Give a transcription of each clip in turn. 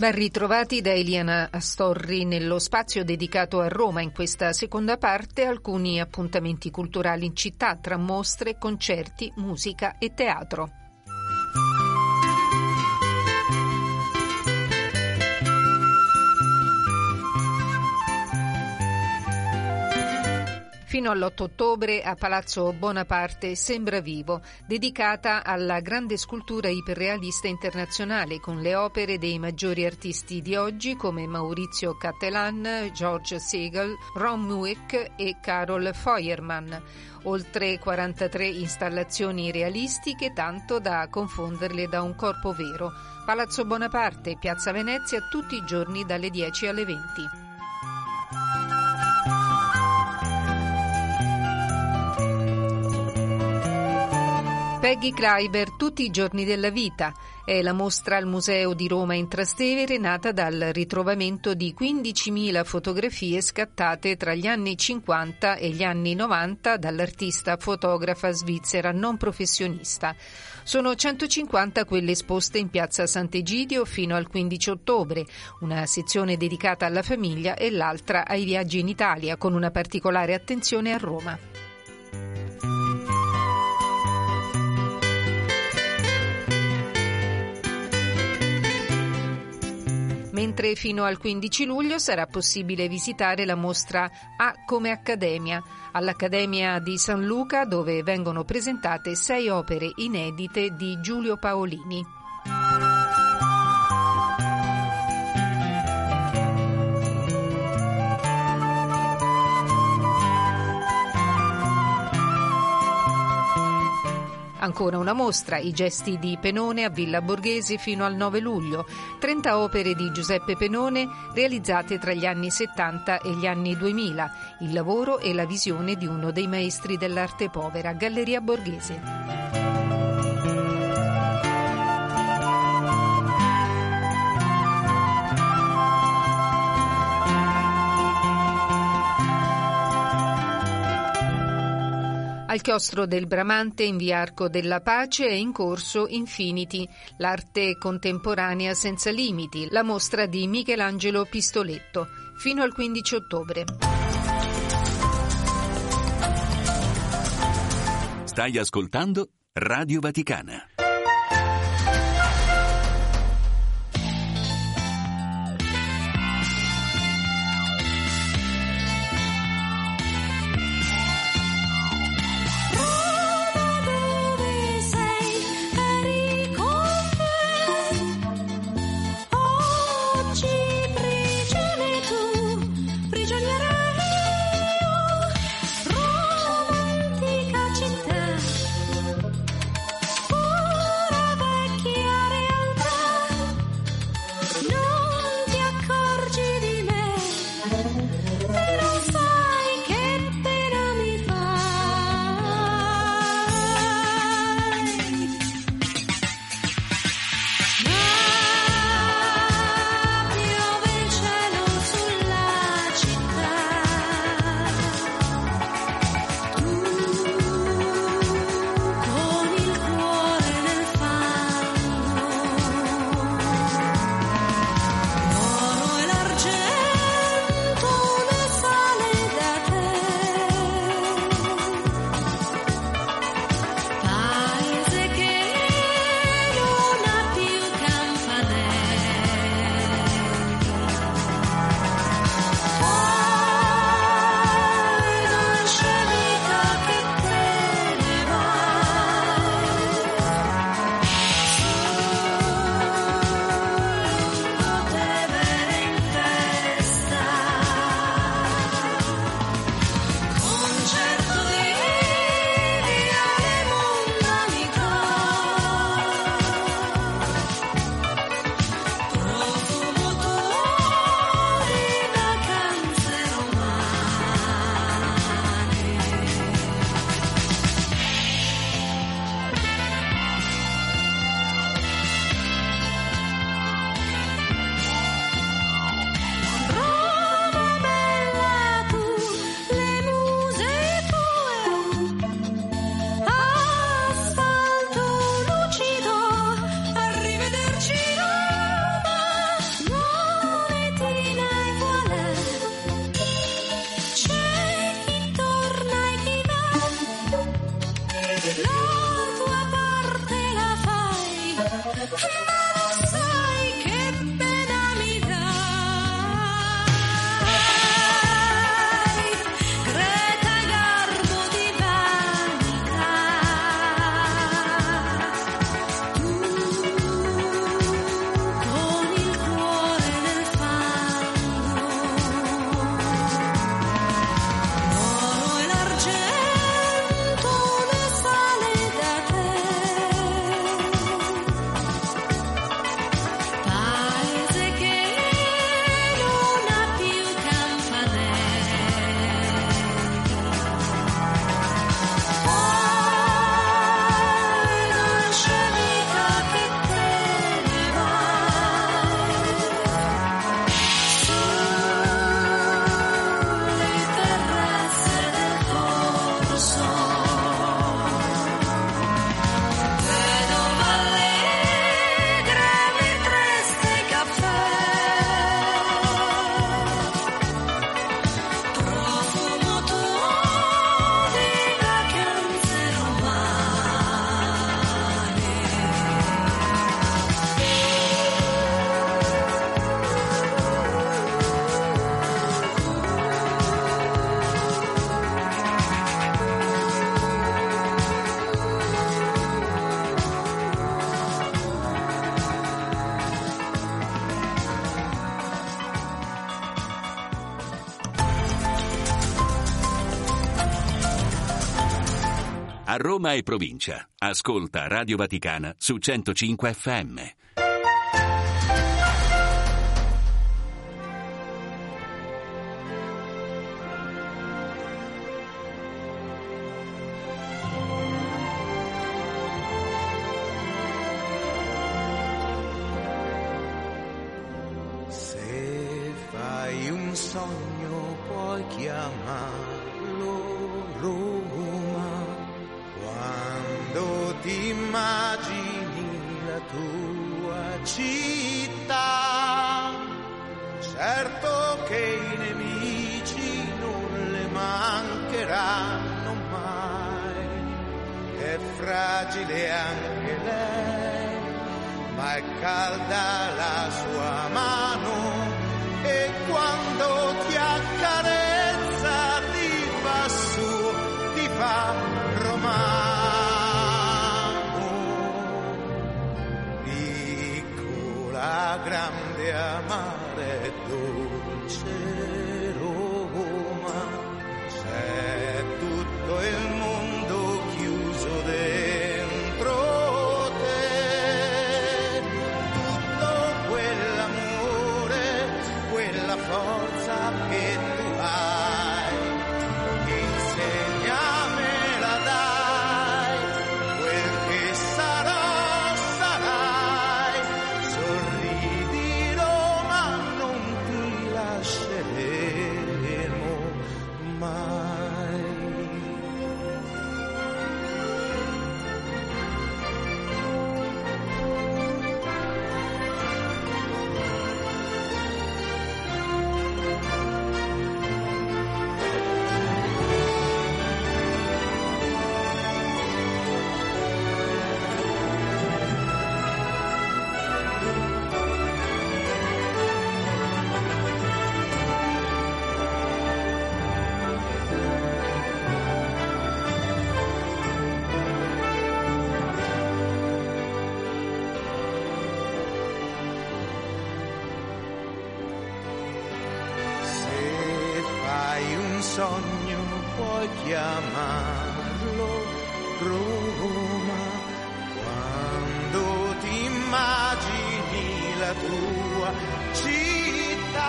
Ben ritrovati da Eliana Astorri nello spazio dedicato a Roma. In questa seconda parte alcuni appuntamenti culturali in città tra mostre, concerti, musica e teatro. Fino all'8 ottobre a Palazzo Bonaparte Sembra Vivo, dedicata alla grande scultura iperrealista internazionale con le opere dei maggiori artisti di oggi come Maurizio Cattelan, George Siegel, Ron Mueck e Carol Feuermann. Oltre 43 installazioni realistiche, tanto da confonderle da un corpo vero. Palazzo Bonaparte, Piazza Venezia, tutti i giorni dalle 10 alle 20. Peggy Kleiber, Tutti i giorni della vita. È la mostra al Museo di Roma in Trastevere nata dal ritrovamento di 15.000 fotografie scattate tra gli anni 50 e gli anni 90 dall'artista fotografa svizzera non professionista. Sono 150 quelle esposte in piazza Sant'Egidio fino al 15 ottobre, una sezione dedicata alla famiglia e l'altra ai viaggi in Italia, con una particolare attenzione a Roma. Mentre fino al 15 luglio sarà possibile visitare la mostra A come Accademia, all'Accademia di San Luca dove vengono presentate sei opere inedite di Giulio Paolini. Ancora una mostra, i gesti di Penone a Villa Borghese fino al 9 luglio, 30 opere di Giuseppe Penone realizzate tra gli anni 70 e gli anni 2000, il lavoro e la visione di uno dei maestri dell'arte povera, Galleria Borghese. Al chiostro del Bramante in via Arco della Pace è in corso Infinity, l'arte contemporanea senza limiti, la mostra di Michelangelo Pistoletto, fino al 15 ottobre. Stai ascoltando Radio Vaticana. A Roma e provincia. Ascolta Radio Vaticana su 105 FM. Se fai un sogno puoi chiamarlo fragile anche lei ma è calda la sua mano e quando ti accarezza ti fa su, ti fa romano. Piccola, grande, amare sogno puoi chiamarlo Roma, quando ti immagini la tua città,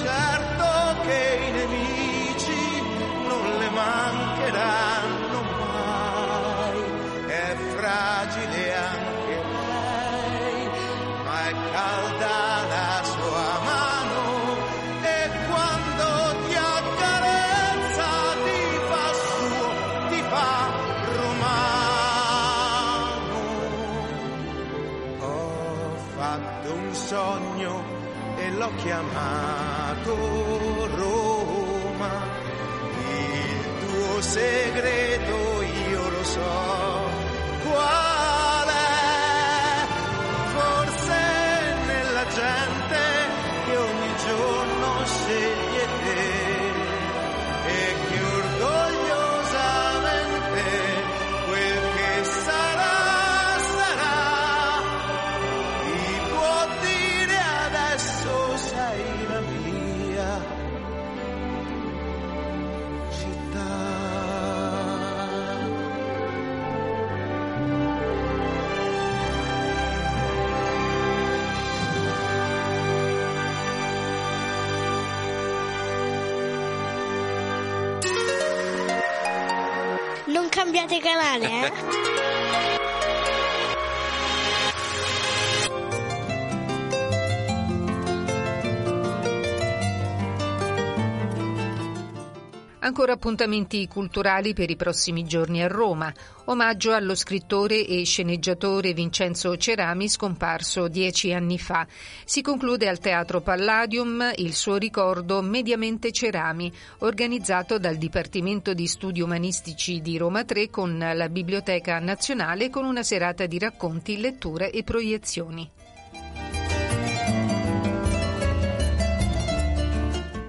certo che i nemici non le mancheranno mai, è fragile anche lei, ma è calda sogno e l'ho chiamato Roma. Il tuo segreto Non cambiate canale, eh? Ancora appuntamenti culturali per i prossimi giorni a Roma. Omaggio allo scrittore e sceneggiatore Vincenzo Cerami scomparso dieci anni fa. Si conclude al Teatro Palladium il suo ricordo Mediamente Cerami, organizzato dal Dipartimento di Studi Umanistici di Roma 3 con la Biblioteca Nazionale con una serata di racconti, letture e proiezioni.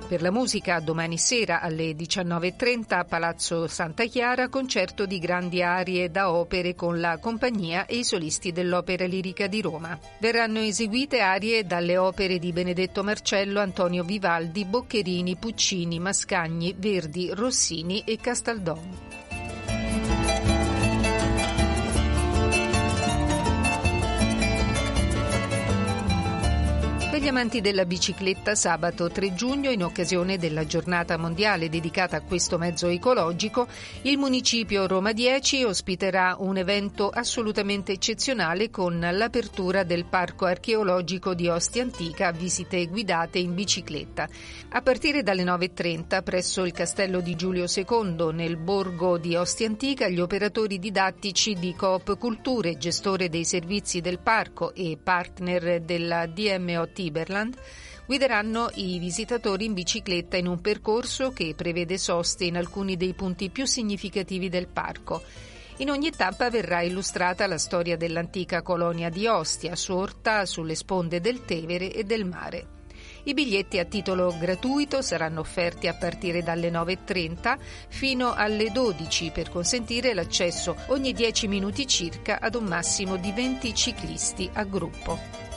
Per la musica domani sera alle 19.30 a Palazzo Santa Chiara concerto di grandi arie da opere con la compagnia e i solisti dell'Opera Lirica di Roma. Verranno eseguite arie dalle opere di Benedetto Marcello, Antonio Vivaldi, Boccherini, Puccini, Mascagni, Verdi, Rossini e Castaldon. Amanti della bicicletta sabato 3 giugno, in occasione della giornata mondiale dedicata a questo mezzo ecologico, il municipio Roma 10 ospiterà un evento assolutamente eccezionale con l'apertura del parco archeologico di Ostia Antica a visite guidate in bicicletta. A partire dalle 9.30 presso il castello di Giulio II nel borgo di Ostia Antica gli operatori didattici di Coop Culture, gestore dei servizi del parco e partner della DMOT Tiberland guideranno i visitatori in bicicletta in un percorso che prevede soste in alcuni dei punti più significativi del parco. In ogni tappa verrà illustrata la storia dell'antica colonia di Ostia, sorta sulle sponde del Tevere e del mare. I biglietti a titolo gratuito saranno offerti a partire dalle 9.30 fino alle 12 per consentire l'accesso ogni 10 minuti circa ad un massimo di 20 ciclisti a gruppo.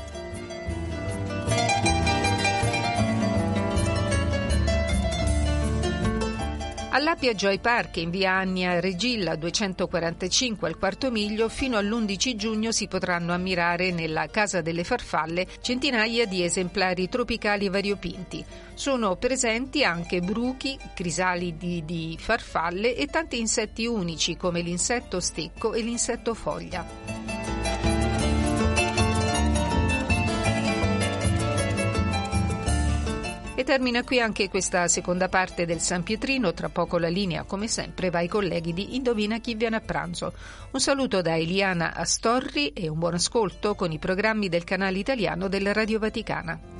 All'Appia Joy Park in via Annia Regilla 245 al quarto miglio fino all'11 giugno si potranno ammirare nella Casa delle Farfalle centinaia di esemplari tropicali variopinti. Sono presenti anche bruchi, crisalidi di farfalle e tanti insetti unici come l'insetto stecco e l'insetto foglia. E termina qui anche questa seconda parte del San Pietrino. Tra poco la linea, come sempre, va ai colleghi di Indovina chi viene a pranzo. Un saluto da Eliana Astorri e un buon ascolto con i programmi del canale italiano della Radio Vaticana.